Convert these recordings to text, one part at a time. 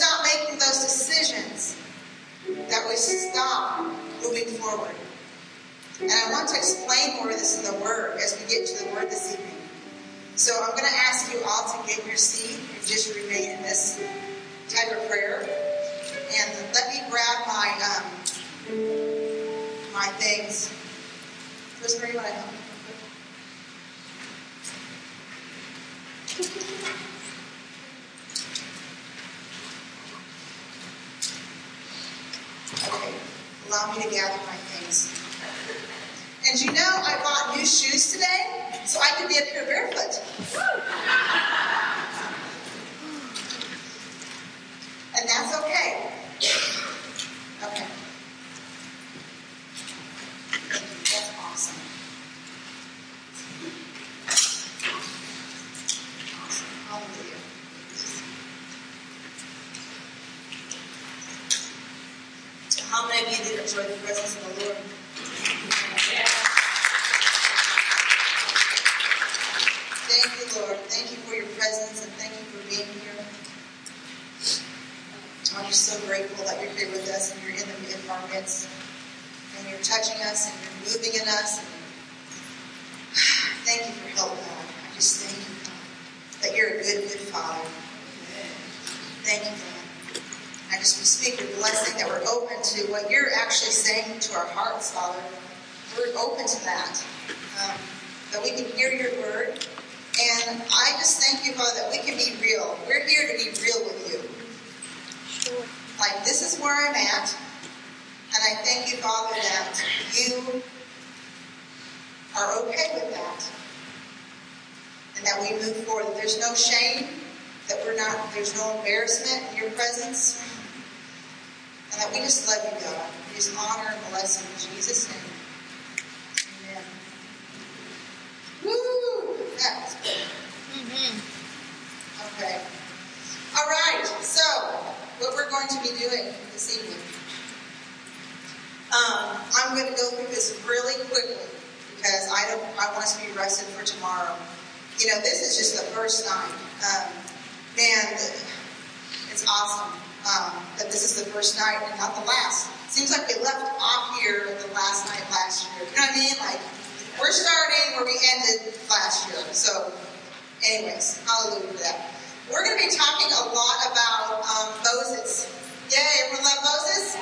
stop making those decisions that we stop moving forward. And I want to explain more of this in the Word as we get to the Word this evening. So I'm going to ask you all to get your seat and just remain in this type of prayer. And let me grab my um, my things. Rosemary, what I help Okay, allow me to gather my things. And you know, I bought new shoes today, so I could be up here barefoot. And that's okay. Okay. That's awesome. Awesome. Hallelujah. How many of you did enjoy the presence of the Lord? Thank you, Lord. Thank you for your presence and thank you for being here. I'm just so grateful that you're here with us and you're in, the, in our midst. And you're touching us and you're moving in us. And thank you for help, God. I just thank you, God, that you're a good, good Father. Thank you, God. I just speak your blessing that we're open to what you're actually saying to our hearts, Father. We're open to that. Um, that we can hear your word. And I just thank you, Father, that we can be real. We're here to be real with you. Like, this is where I'm at. And I thank you, Father, that you are okay with that. And that we move forward. There's no shame. That we're not, there's no embarrassment in your presence. And that we just love you, God. We just honor and bless you in Jesus' name. Amen. Woo! That was good. Mm-hmm. Okay. All right. So, what we're going to be doing this evening. Um, I'm going to go through this really quickly because I don't. I want us to be rested for tomorrow. You know, this is just the first night. Um, man, it's awesome um, that this is the first night and not the last. Seems like we left off here the last night last year. You know what I mean? Like we're starting where we ended last year. So, anyways, hallelujah for that. We're going to be talking a lot about um, Moses. Yay! Everyone love Moses?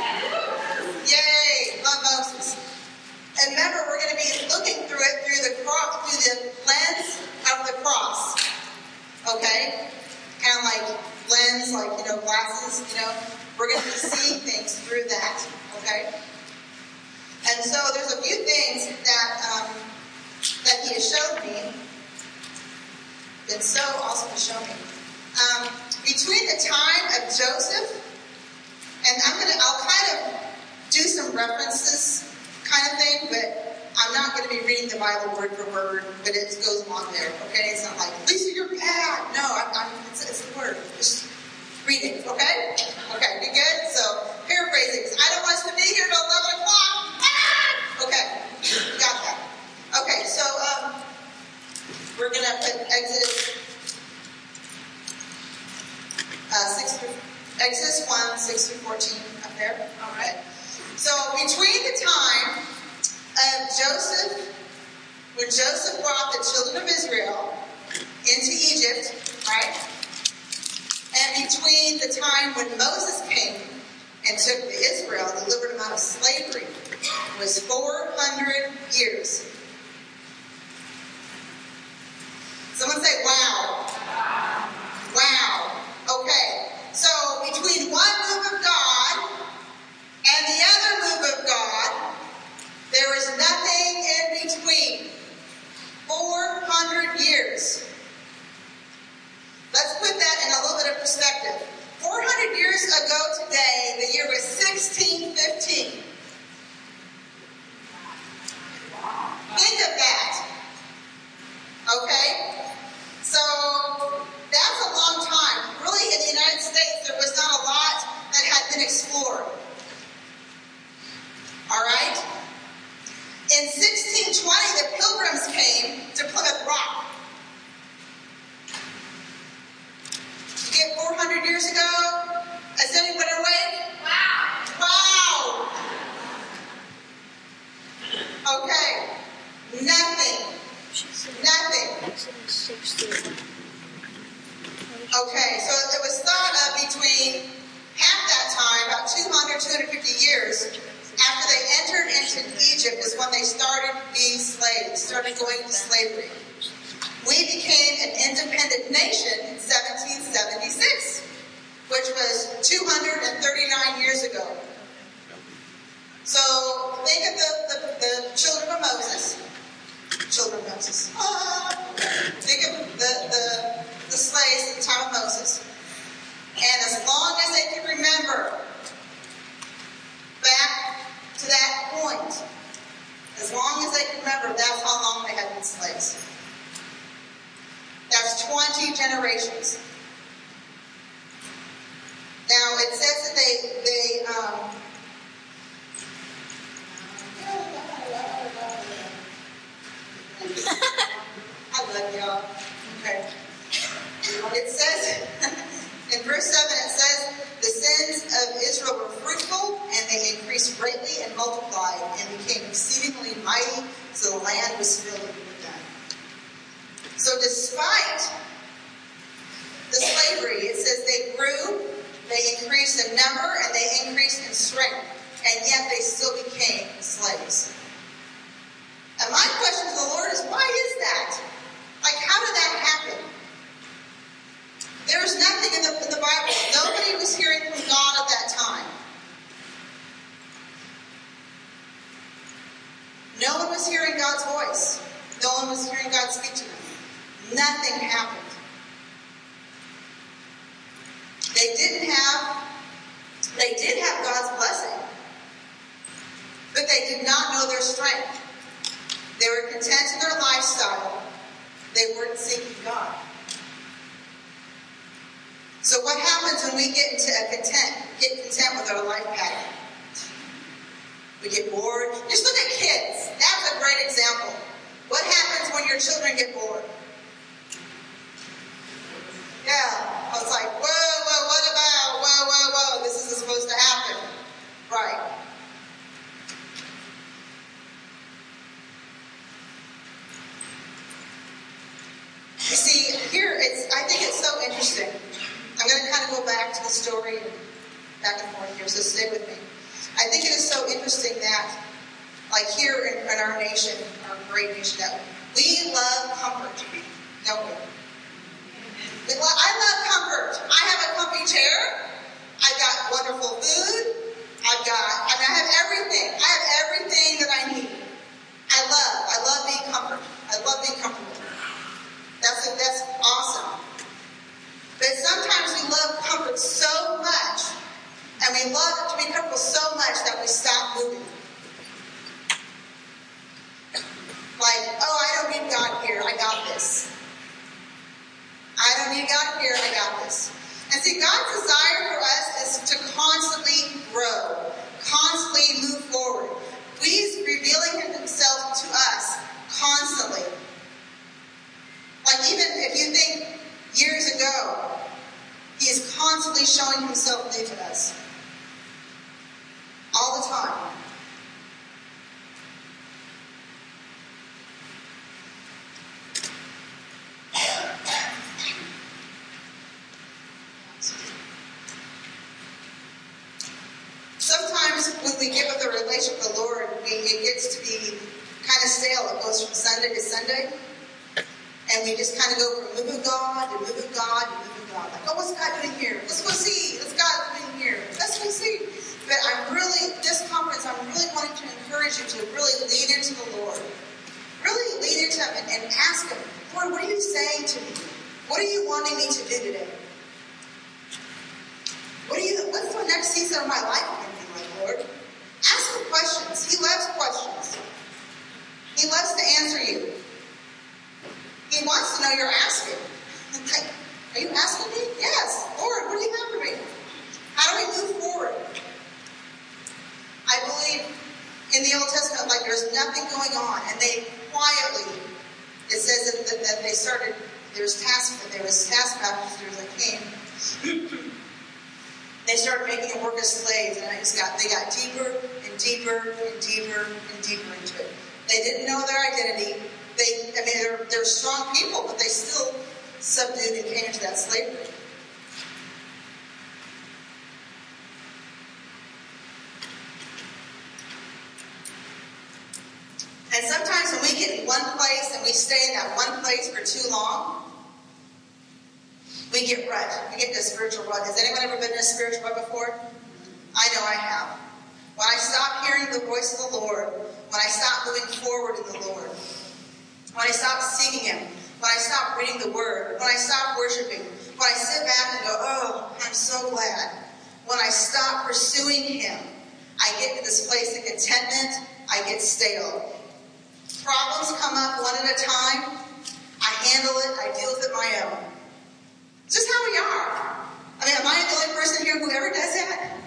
Yay! Love Moses. And remember, we're going to be looking through it through the cross, through the lens of the cross. Okay? Kind of like lens, like you know, glasses. You know, we're going to be seeing things through that. Okay? And so there's a few things that um, that he has showed me. Been so awesome to show me. Um, between the time of Joseph, and I'm gonna, I'll kind of do some references kind of thing, but I'm not going to be reading the Bible word for word, but it goes along there. Okay, it's not like Lisa, you're bad. No, I'm, I'm it's, it's, the word. Just read it. Okay, okay, be good. So paraphrasing. I don't want us to be here till eleven o'clock. Ah! Okay, got that. Okay, so um, we're to put Exodus uh, six Exodus one six through fourteen up there. All right. So between the time of Joseph, when Joseph brought the children of Israel into Egypt, right? And between the time when Moses came and took the Israel, delivered them out of slavery, was 400 years. Someone say, wow. Wow. Okay. So between one move of God and the other move of God, there is nothing in between. 400 years. Let's put that in a little bit of perspective. 400 years ago today, the year was 1615. Think of that. Okay? So that's a long time. Really, in the United States, there was not a lot that had been explored. All right? In 1620, the Pilgrims came to Plymouth Rock. You get 400 years ago? Is anyone awake? Wow! Wow! Okay. Nothing. Nothing. Okay, so it was thought of between half that time, about 200, 250 years, after they entered into Egypt is when they started being slaves, started going to slavery. We became an independent nation in 1776, which was 239 years ago. So think of the, the, the children of Moses. Children of Moses. Ah, think of the, the, the slaves at the time of Moses. And as long as they could remember back to that point, as long as they can remember, that's how long they had been slaves. That's 20 generations. Now it says that they they um, I love y'all. Okay. It says in verse 7 it says the sins of Israel were fruitful and they increased greatly and multiplied and became exceedingly mighty, so the land was filled with them. So despite the slavery, it says they grew, they increased in number, and they increased in strength, and yet they still became slaves. And my question to the Lord is, why is that? Like, how did that happen? There was nothing in the, in the Bible. Nobody was hearing from God at that time. No one was hearing God's voice. No one was hearing God speak to them. Nothing happened. They didn't have, they did have God's blessing, but they did not know their strength. They were content in their lifestyle. They weren't seeking God. So what happens when we get into a content, get content with our life pattern? We get bored. Just look at kids. God move of God move of God. Like, oh, what's God doing here? Let's go see. What's God doing here? Let's go see. But I'm really, this conference, I'm really wanting to encourage you to really lean into the Lord. Really lean into Him and, and ask Him, Lord, what are you saying to me? What are you wanting me to do today? What are you, what's the next season of my life going to be like, Lord? Ask Him questions. He loves questions. He loves to answer you. He wants to know you're asking. Are you asking me? Yes. Lord, what do you have for me? How do we move forward? I believe in the Old Testament, like there's nothing going on, and they quietly, it says that, that, that they started, there's task, there was taskmasters that came. they started making them work as slaves, and it just got, they got deeper and deeper and deeper and deeper into it. They didn't know their identity they, I mean, they're, they're strong people, but they still subdued and came into that slavery. And sometimes when we get in one place and we stay in that one place for too long, we get rut. We get this spiritual rut. Has anyone ever been in a spiritual rut before? I know I have. When I stop hearing the voice of the Lord, when I stop moving forward in the Lord, when I stop seeking Him, when I stop reading the Word, when I stop worshiping, when I sit back and go, oh, I'm so glad. When I stop pursuing Him, I get to this place of contentment, I get stale. Problems come up one at a time. I handle it, I deal with it my own. It's just how we are. I mean, am I the only person here who ever does that?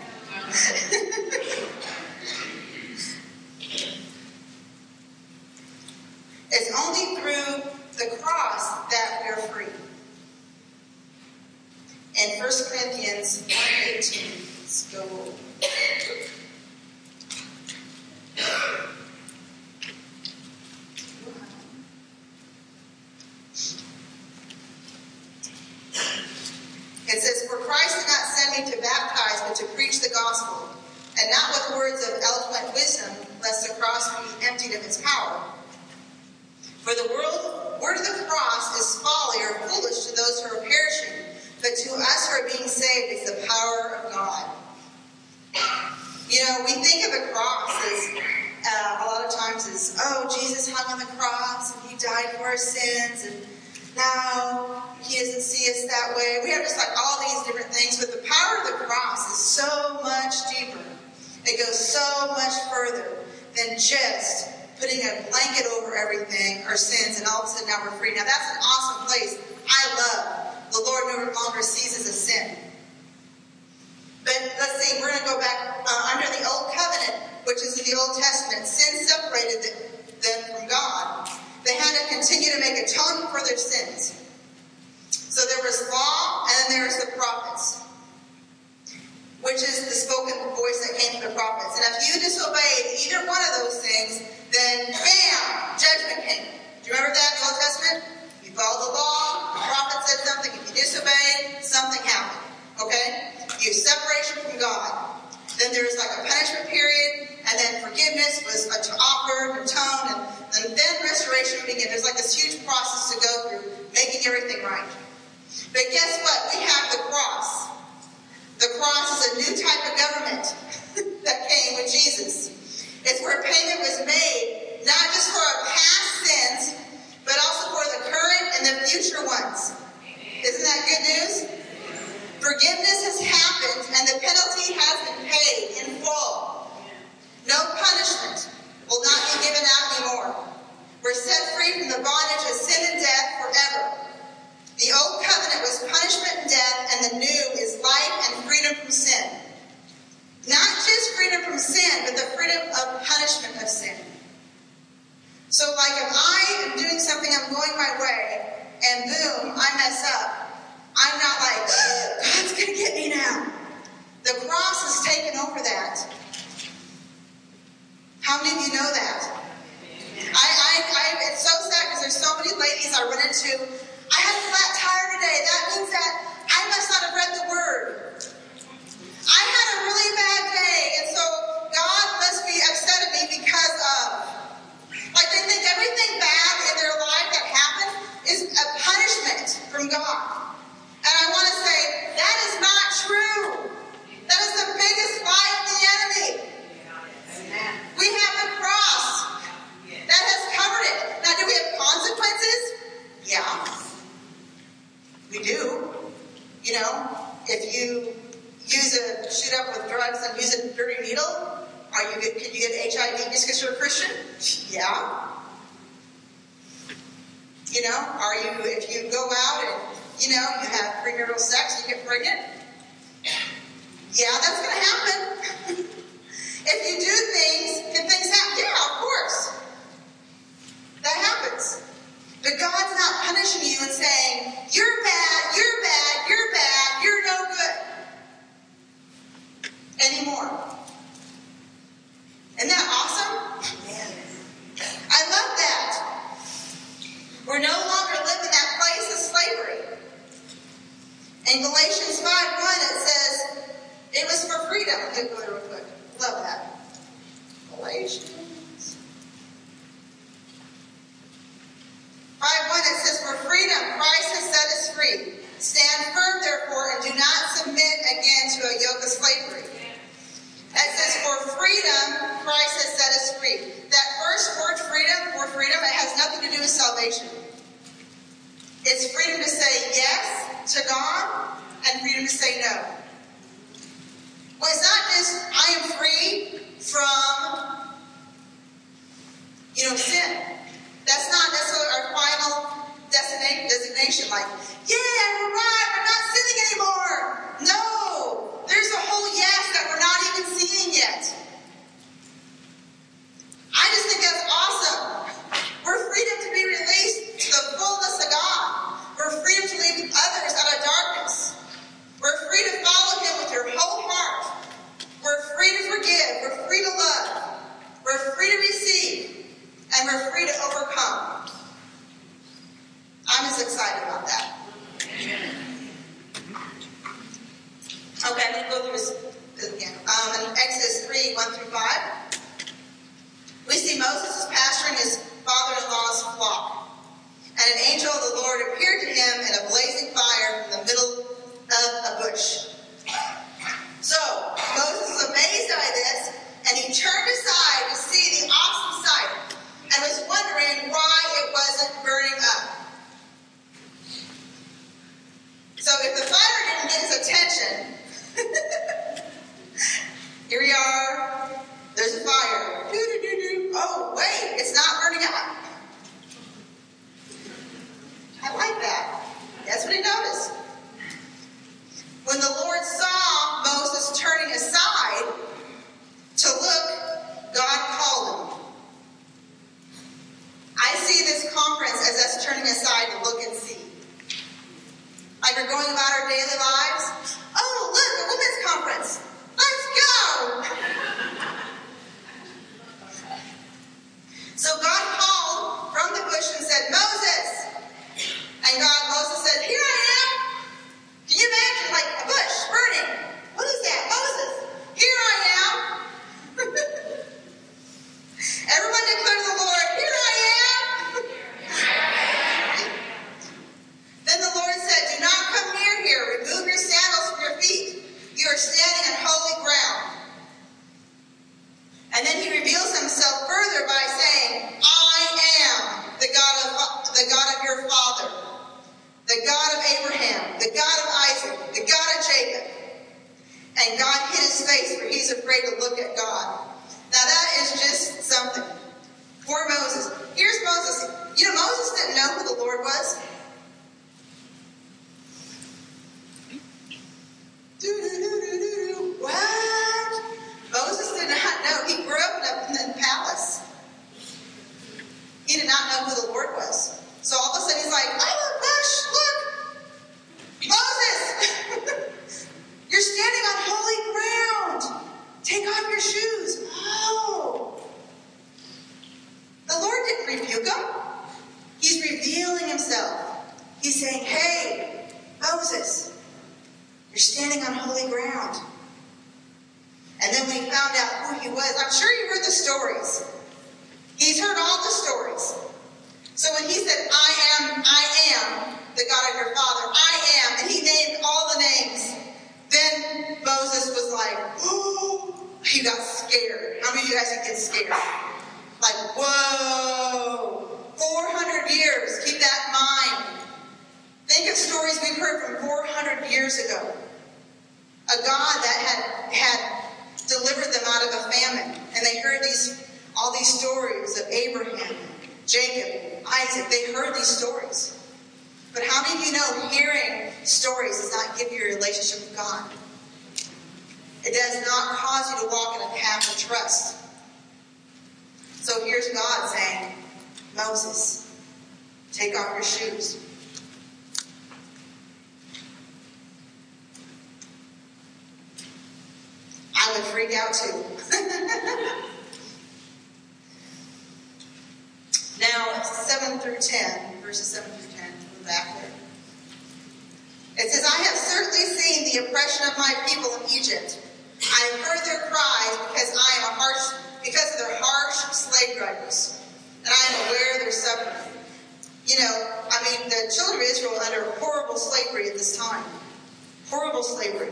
And, then restoration began. There's like this huge process to go through, making everything right. But guess what? We have the cross. The cross is a new type of government that came with Jesus. It's where payment was made, not just for our past sins, but also for the current and the future ones. Isn't that good news? Forgiveness has happened and the penalty has been paid in full. No punishment will not be given out anymore. We're set free from the bondage of sin and death forever. The old covenant was punishment and death, and the new is life and freedom from sin. Not just freedom from sin, but the freedom of punishment of sin. So, like if I am doing something, I'm going my way, and boom, I mess up, I'm not like, God's going to get me now. The cross has taken over that. How many of you know that? I, I, I, it's so sad because there's so many ladies I run into I had a flat tire today. That means that I must not have read the word. I had a really bad day, and so God must be upset at me because of. Like they think everything bad in their life that happens is a punishment from God. And I want to say, that is not true. That is the biggest lie of the enemy. We have the cross. That has covered it. Now, do we have consequences? Yeah. We do. You know, if you use a shoot up with drugs and use a dirty needle, are you can you get HIV just because you're a Christian? Yeah. You know, are you if you go out and you know you have premarital sex, you get pregnant? Yeah, that's going to happen. if you do things Um, in Exodus 3 1 through 5, we see Moses is pasturing his father in law's flock. And an angel of the Lord appeared to him in a blazing fire from the middle of a bush. So, Moses was amazed by this, and he turned aside to see the awesome sight and was wondering why it wasn't burning up. So if the fire didn't get his attention, here we are. There's a fire. Oh, wait, it's not burning up. I like that. That's what he noticed. When the Lord saw Moses turning aside to look, God called him. I see this conference as us turning aside to look and see. Like we're going about our daily lives. Oh, look, a women's conference. Let's go. so God called from the bush and said, Moses. And God, Moses said, Here I am. Can you imagine, like a bush burning? What is that? Moses, here I am. Everyone declare the Lord, Here I am. then the Lord said, Do not come near here. Remove your sandals from your feet. You are standing on holy ground. And then he reveals himself further by saying, I am the God of the God of your father, the God of Abraham, the God of Isaac, the God of Jacob. And God hid his face, for he's afraid to look at God. Now that is just something. Poor Moses. Here's Moses You know, Moses didn't know who the Lord was? The oppression of my people in Egypt. I have heard their cries because I am a harsh, because of their harsh slave drivers, and I am aware of their suffering. You know, I mean, the children of Israel under horrible slavery at this time. Horrible slavery.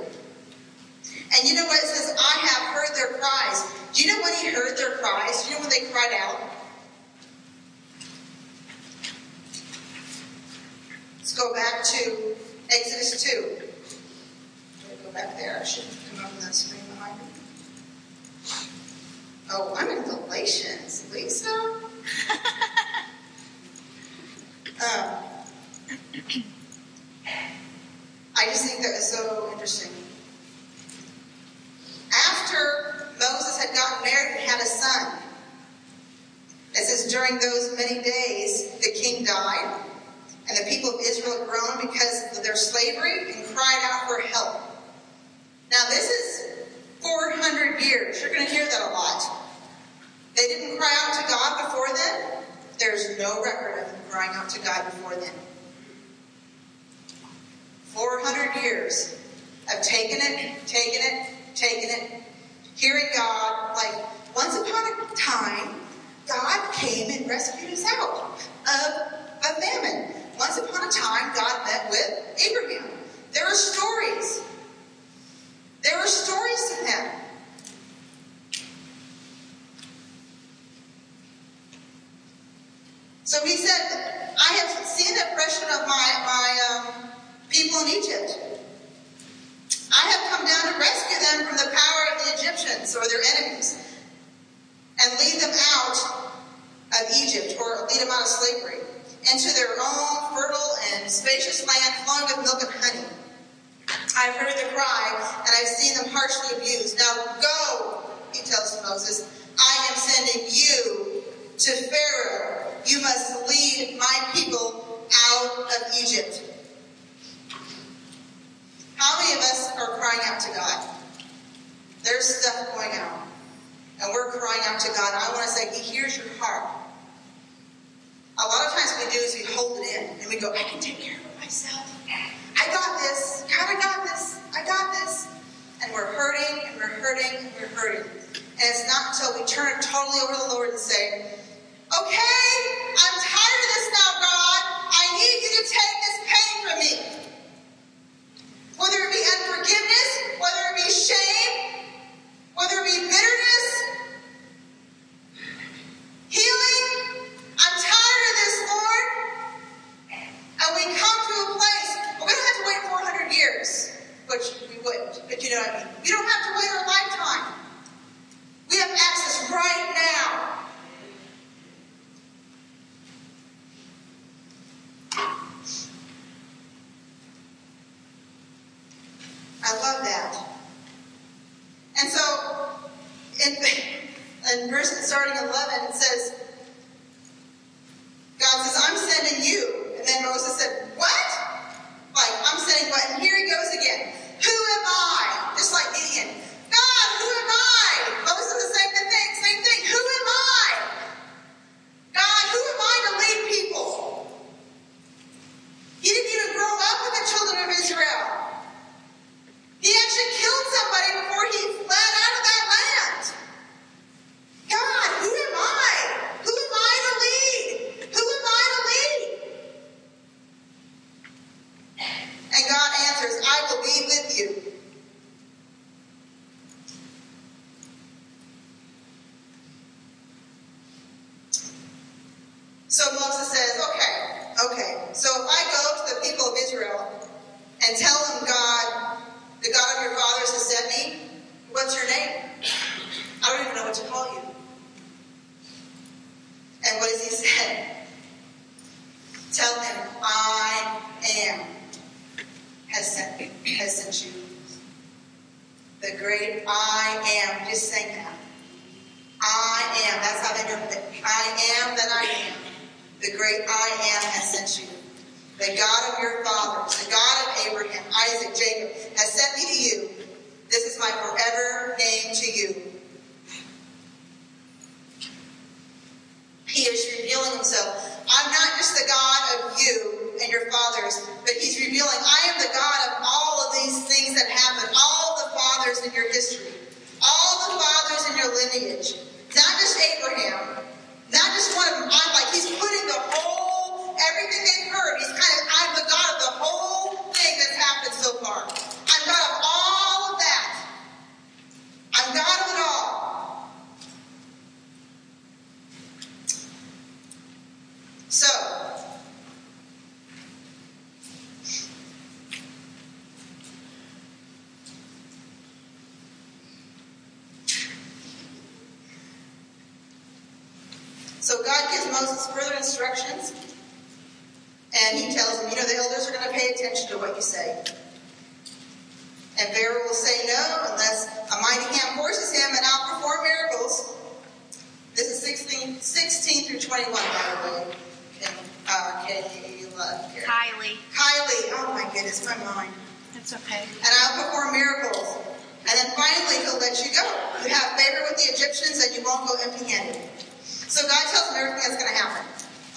And you know what? It says, I have heard their cries. Do you know when he heard their cries? Do you know when they cried out? Let's go back to Exodus 2. Back there. I should have come up on that screen behind me. Oh, I'm in Galatians. Lisa? um, I just think that was so interesting. After Moses had gotten married and had a son, it says, during those many days, the king died, and the people of Israel groaned because of their slavery and cried out for help. Now, this is 400 years. You're going to hear that a lot. They didn't cry out to God before then. There's no record of them crying out to God before then. 400 years of taking it, taking it, taking it, hearing God. Like, once upon a time, God came and rescued us out of a famine. Once upon a time, God met with Abraham. There are stories. There are stories to them. So he said, I have seen the oppression of my, my um, people in Egypt. I have come down to rescue them from the power of the Egyptians or their enemies and lead them out of Egypt or lead them out of slavery into their own fertile and spacious land flowing with milk and honey. I've heard their cry and I've seen them harshly abused. Now go, he tells Moses, I am sending you to Pharaoh. You must lead my people out of Egypt. How many of us are crying out to God? There's stuff going on. And we're crying out to God. I want to say, He hears your heart. A lot of times we do is we hold it in and we go, I can take care of it myself. I got this. God, I got this. I got this. And we're hurting and we're hurting and we're hurting. And it's not until we turn it totally over to the Lord and say, Okay, I'm tired of this now, God. I need you to take this pain from me. Whether it be unforgiveness, whether it be shame, whether it be bitterness, healing. I'm tired of this, Lord. And we come which we wouldn't, but you know what I mean. You don't have to wait our lifetime. We have access right now. I love that. And so, in, in verse starting 11, it says, God says, I'm sending you. And then Moses said, What? Like, I'm sending what? And here he goes again. Who am I? Just like Gideon. God, who am I? Moses the same thing. So God gives Moses further instructions, and he tells him, you know, the elders are going to pay attention to what you say. And Pharaoh will say no unless a mighty hand forces him and I'll perform miracles. This is 16, 16 through 21, by the way. And, uh, Kayla, here. Kylie. Kylie, oh my goodness, my mind. It's okay. And I'll perform miracles. And then finally, he'll let you go. You have favor with the Egyptians and you won't go empty handed. So God tells them everything that's going to happen.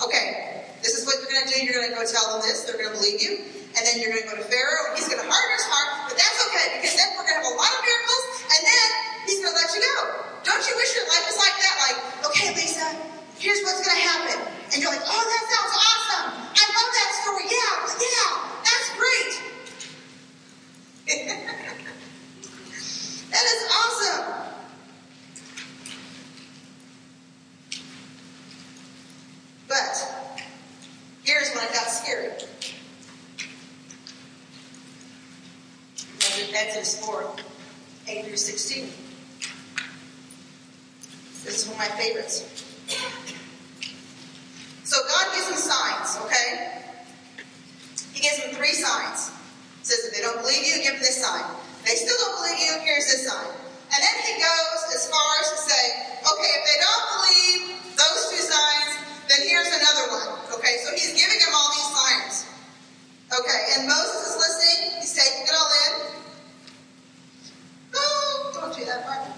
Okay, this is what you're going to do. You're going to go tell them this. They're going to believe you. And then you're going to go to Pharaoh and he's going to harden his heart. But that's okay because then we're going to have a lot of miracles and then he's going to let you go. Don't you wish your life was like that? Like, okay, Lisa, here's what's going to happen. And you're like, oh, that sounds awesome. I love that story. Yeah, yeah, that's great. that is awesome. But here's when it got scary. Exodus 4, 8 through 16. This is one of my favorites. So God gives them signs, okay? He gives them three signs. He says, if they don't believe you, give them this sign. If they still don't believe you, here's this sign. And then he goes as far as to say, okay, if they don't believe those two signs, then here's another one. Okay, so he's giving him all these signs. Okay, and Moses is listening. He's taking it all in. Oh, don't do that part.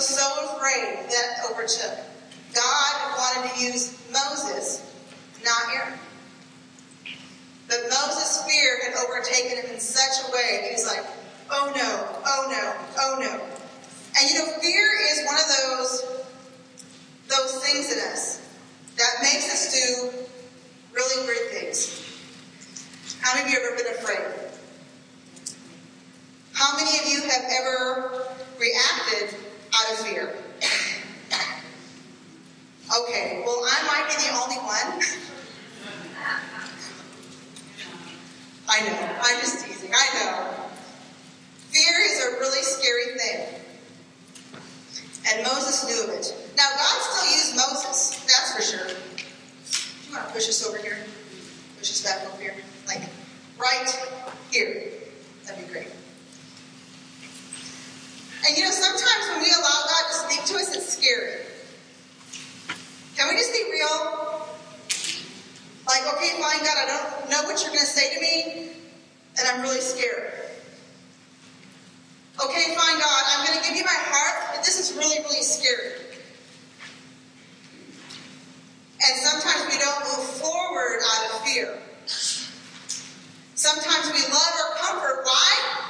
Was so afraid that overtook. God wanted to use Moses, not Aaron. But Moses' fear had overtaken him in such a way, he was like, oh no, oh no, oh no. And you know, fear is one of those, those things in us that makes us do really weird things. How many of you have ever been afraid? How many of you have ever reacted out of fear? Okay, well, I might be the only one. I know, I'm just teasing, I know. Fear is a really scary thing. And Moses knew of it. Now, God still used Moses, that's for sure. Do you want to push us over here? Push us back over here? Like, right here. That'd be great. And you know, sometimes when we allow God to speak to us, it's scary. Can we just be real? Like, okay, fine, God, I don't know what you're going to say to me, and I'm really scared. Okay, fine, God, I'm going to give you my heart, but this is really, really scary. And sometimes we don't move forward out of fear. Sometimes we love our comfort. Why?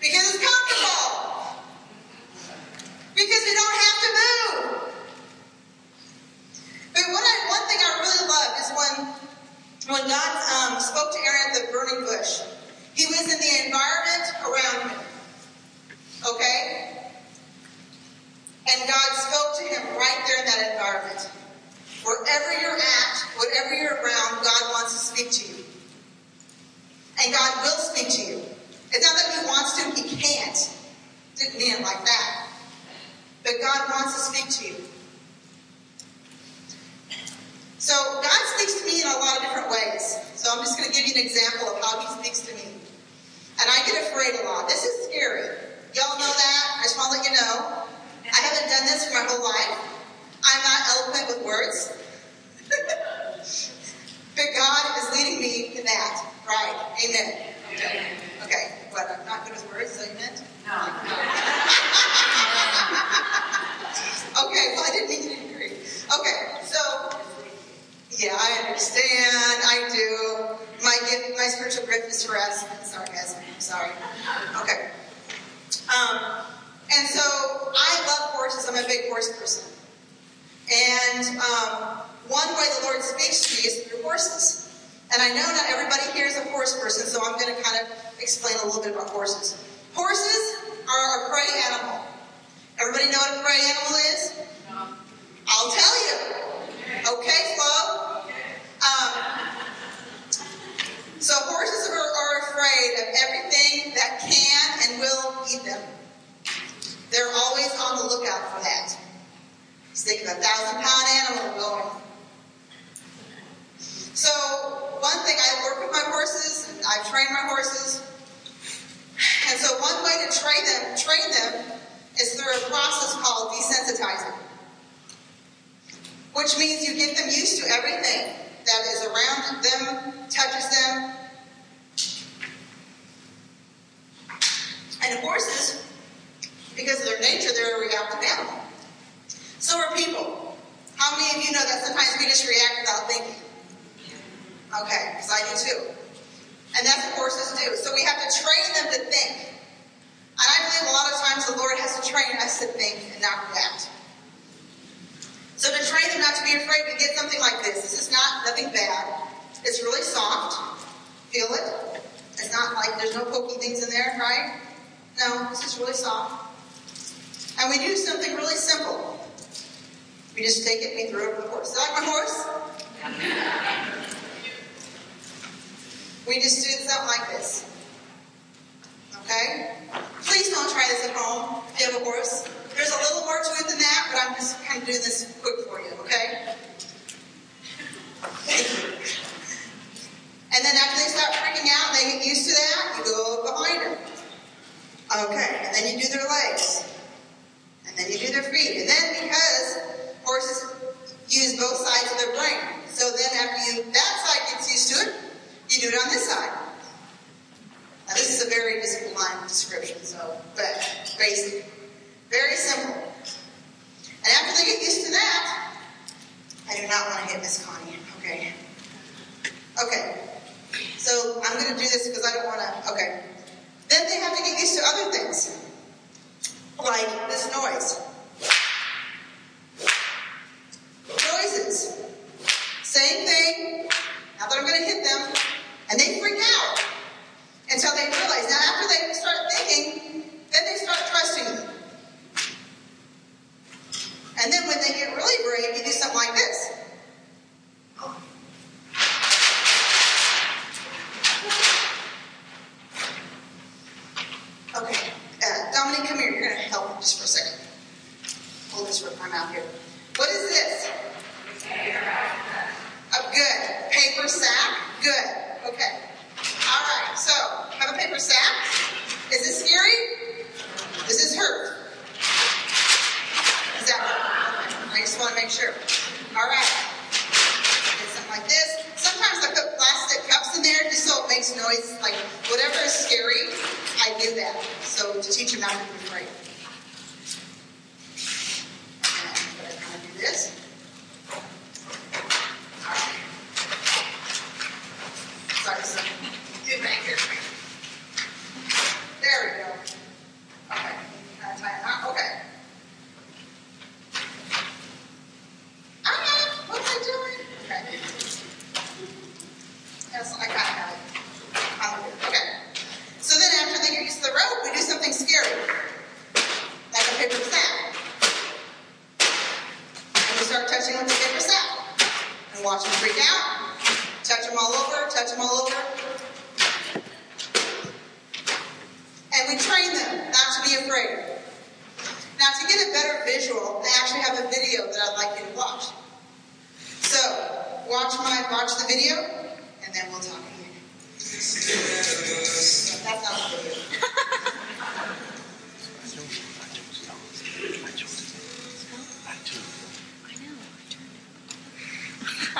Because it's comfortable. Because we don't have to move. But what I, one thing I really love is when, when God um, spoke to Aaron at the burning bush. He was in the environment around him. Okay? And God spoke to him right there in that environment. Wherever you're at, whatever you're around, God wants to speak to you. And God will speak to you. It's not that He wants to, He can't. Didn't mean it like that. But God wants to speak to you. So God speaks to me in a lot of different ways. So I'm just going to give you an example of how He speaks to me. And I get afraid a lot. This is scary. Y'all know that? I just want to let you know. I haven't done this for my whole life. I'm not eloquent with words. but God is leading me in that. Right. Amen. Okay. okay. What? I'm not good with words, so you meant? No. okay, well, I didn't mean to agree. Okay, so, yeah, I understand. I do. My gift, my spiritual gift is harassment, sarcasm. I'm sorry. Okay. Um, and so I love horses. I'm a big horse person. And um, one way the Lord speaks to me is through horses. And I know not everybody here is a horse person, so I'm going to kind of explain a little bit about horses. Horses are a prey animal. Everybody know what a prey animal is? I'll tell you. Okay, Flo? Um, so horses are, are afraid of everything that can and will eat them. They're always on the lookout for that. Just think of a thousand pound animal going. So one thing, I work with my horses, and I've trained my horses. And so one way to train them, train them is through a process called desensitizing. Which means you get them used to everything that is around them,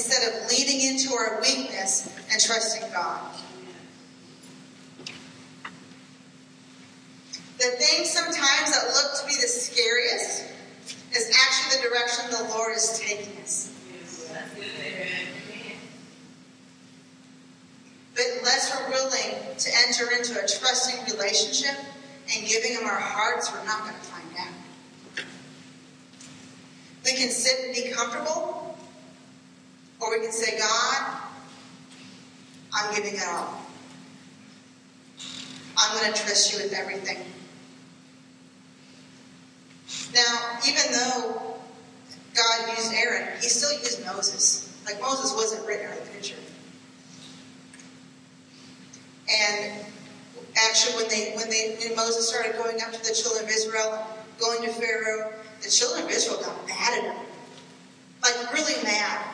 instead of leading into our weakness and trusting God. The thing sometimes that look to be the scariest is actually the direction the Lord is taking us. But unless we're willing to enter into a trusting relationship and giving Him our hearts, we're not going to find out. We can sit and be comfortable, or we can say, God, I'm giving it all. I'm going to trust you with everything. Now, even though God used Aaron, he still used Moses. Like Moses wasn't written of the picture. And actually, when they when they when Moses started going up to the children of Israel, going to Pharaoh, the children of Israel got mad at him, like really mad.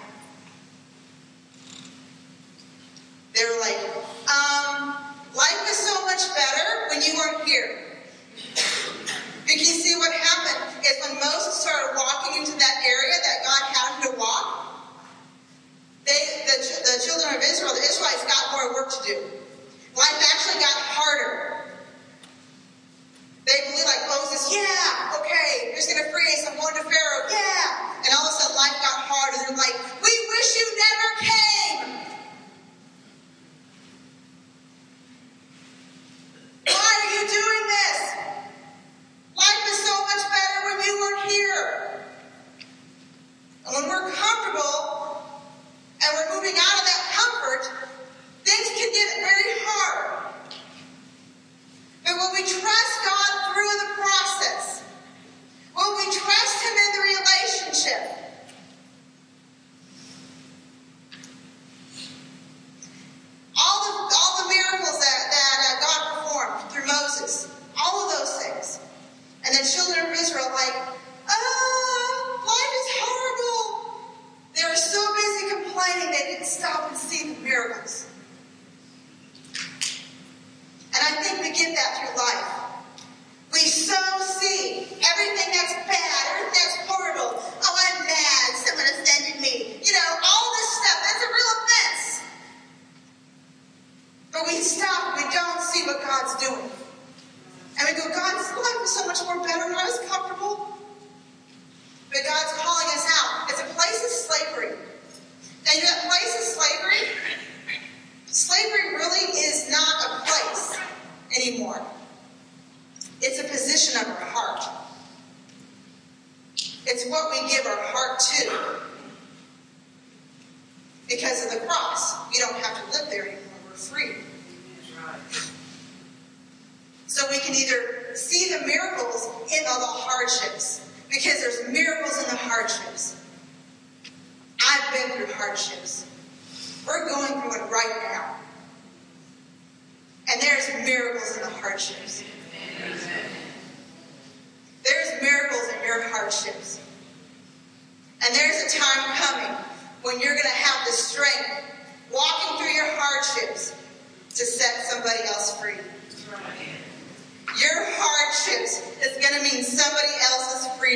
They were like, um, life is so much better when you weren't here. Because you see what happened is when Moses started walking into that area that God had him to walk, they, the, the children of Israel, the Israelites, got more work to do. Life actually got harder. They believe like Moses, yeah, okay, you're just gonna free us, I'm going to Pharaoh, yeah. And all of a sudden life got harder. They're like, we wish you never came.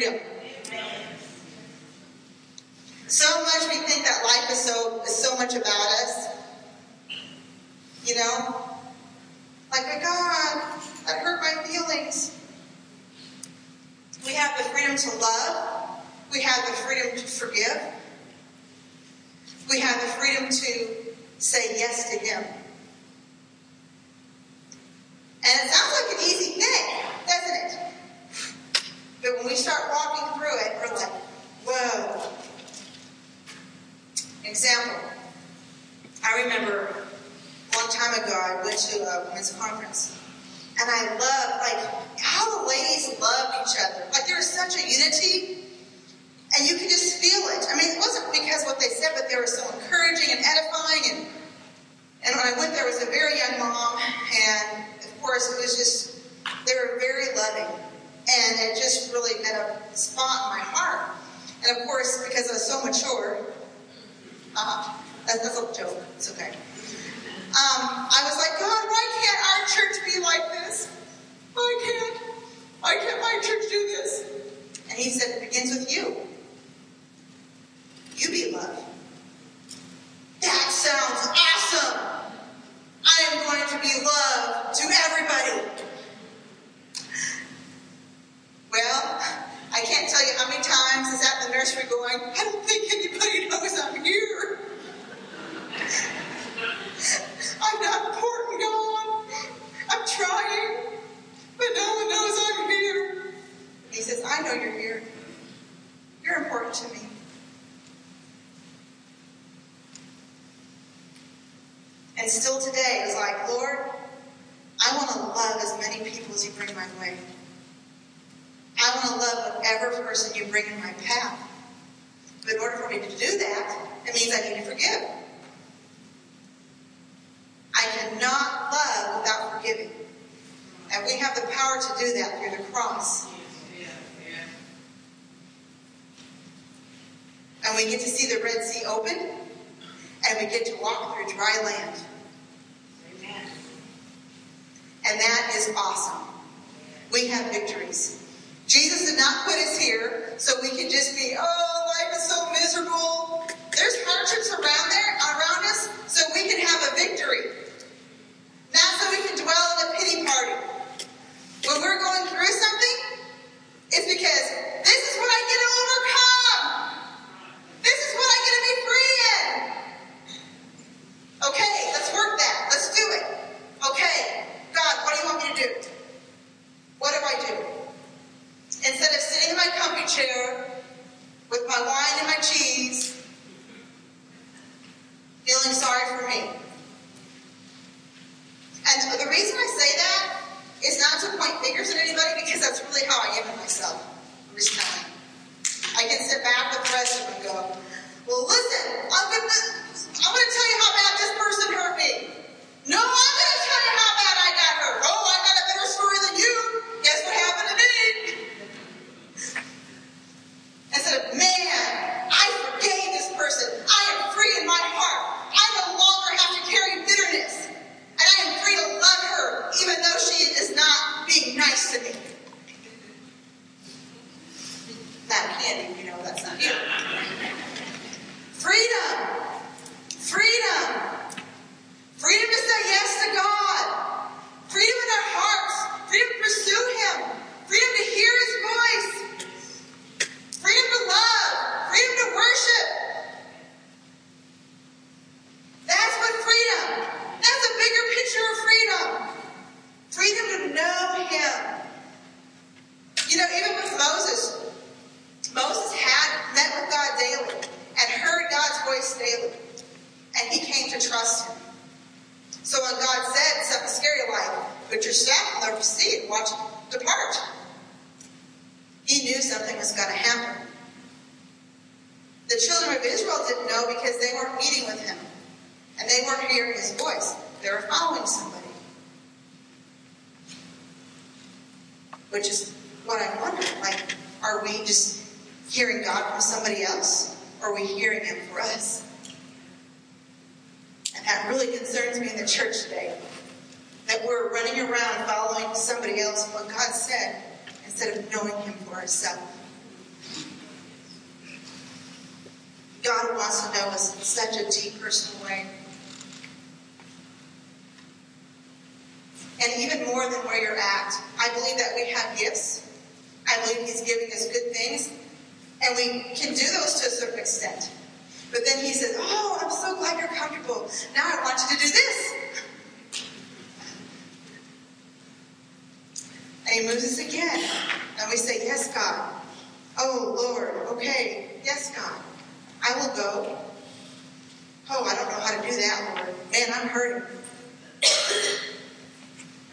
Freedom. So much we think that life is so is so much about us. You know? Like, oh God, that hurt my feelings. We have the freedom to love. We have the freedom to forgive. We have the freedom to say yes to Him. And it sounds like an easy thing, doesn't it? But when we start walking through it, we're like, whoa. Example. I remember a long time ago, I went to a women's conference. And I loved, like, how the ladies loved each other. Like, there was such a unity. And you could just feel it. I mean, it wasn't because what they said, but they were so encouraging and edifying. And, and when I went, there was a very young mom. And, of course, it was just, they were very loving. And it just really met a spot in my heart. And, of course, because I was so mature, uh, that's, that's a joke. It's okay. Um, I was like, God, why can't our church be like this? Why can't? Why can't my church do this? And he said, it begins with you. You be love. That sounds awesome. I am going to be love to everybody. The nursery going, I don't think anybody knows I'm here. I'm not important, God. I'm trying, but no one knows I'm here. He says, I know you're here. You're important to me. And still today, it was like, Lord, I want to love as many people as you bring my way. I want to love whatever person you bring in my path. But in order for me to do that, it means I need to forgive. I cannot love without forgiving. And we have the power to do that through the cross. And we get to see the Red Sea open, and we get to walk through dry land. And that is awesome. We have victories. Jesus did not put us here so we can just be, oh, life is so miserable. There's hardships around there, around us, so we can have a victory. Not so we can dwell in a pity party. When we're going through something, it's because Go. Oh, I don't know how to do that, Lord. Man, I'm hurting.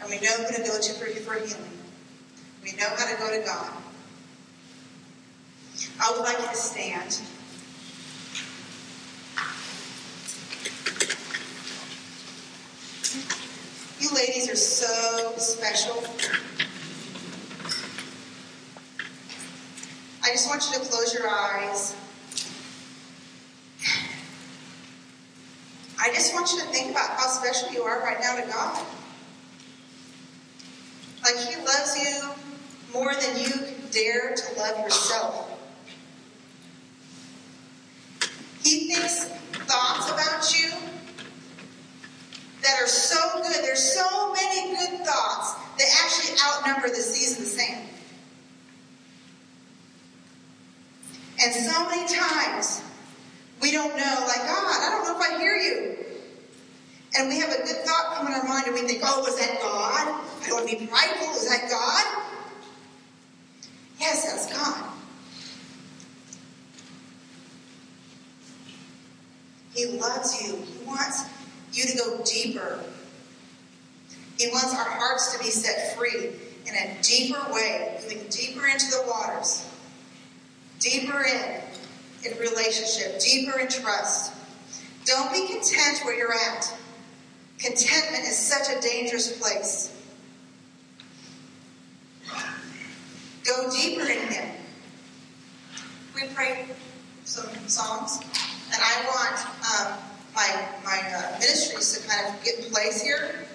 and we know who to go to for, for healing. We know how to go to God. I would like you to stand. You ladies are so special. I just want you to close your eyes. I just want you to think about how special you are right now to God. Like He loves you more than you dare to love yourself. He thinks thoughts about you that are so good. There's so many good thoughts that actually outnumber the seas of the sand. And so many times we don't know, like, God, I don't know if I hear you. And we have a good thought come in our mind and we think, oh, was that God? I don't want to be prideful. Is that God? Yes, that's God. He loves you. He wants you to go deeper. He wants our hearts to be set free in a deeper way, moving deeper into the waters, deeper in in relationship, deeper in trust. Don't be content where you're at. Contentment is such a dangerous place. Go deeper in Him. We pray some songs, and I want um, my my uh, ministries to kind of get in place here.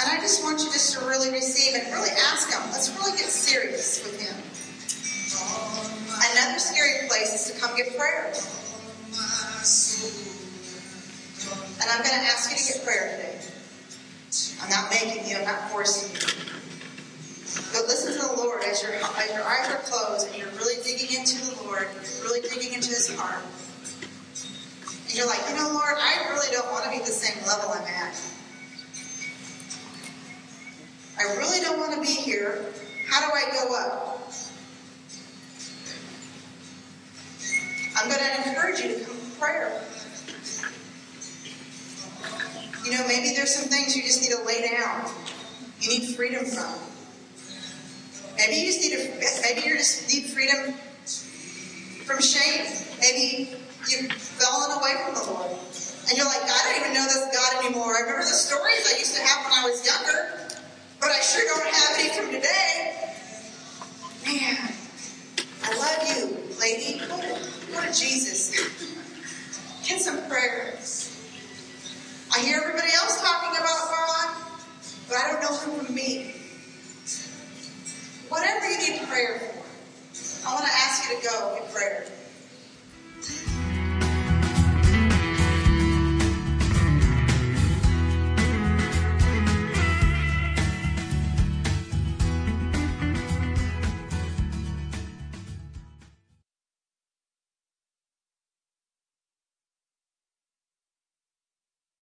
And I just want you just to really receive and really ask Him. Let's really get serious with Him. Another scary place is to come get prayer. And I'm going to ask you to get prayer today. I'm not making you, I'm not forcing you. But listen to the Lord as your, as your eyes are closed and you're really digging into the Lord, you're really digging into His heart. And you're like, you know, Lord, I really don't want to be the same level I'm at. I really don't want to be here. How do I go up? I'm going to encourage you to come to prayer. You know, maybe there's some things you just need to lay down. You need freedom from. Maybe you just need to. Maybe you just need freedom from shame. Maybe you've fallen away from the Lord, and you're like, I don't even know this God anymore. I remember the stories I used to have when I was younger, but I sure don't have any from today. Man, I love you, lady. Go Jesus. Get some prayer. I hear everybody else talking about God, but I don't know him from me. Whatever you need prayer for, I want to ask you to go in prayer.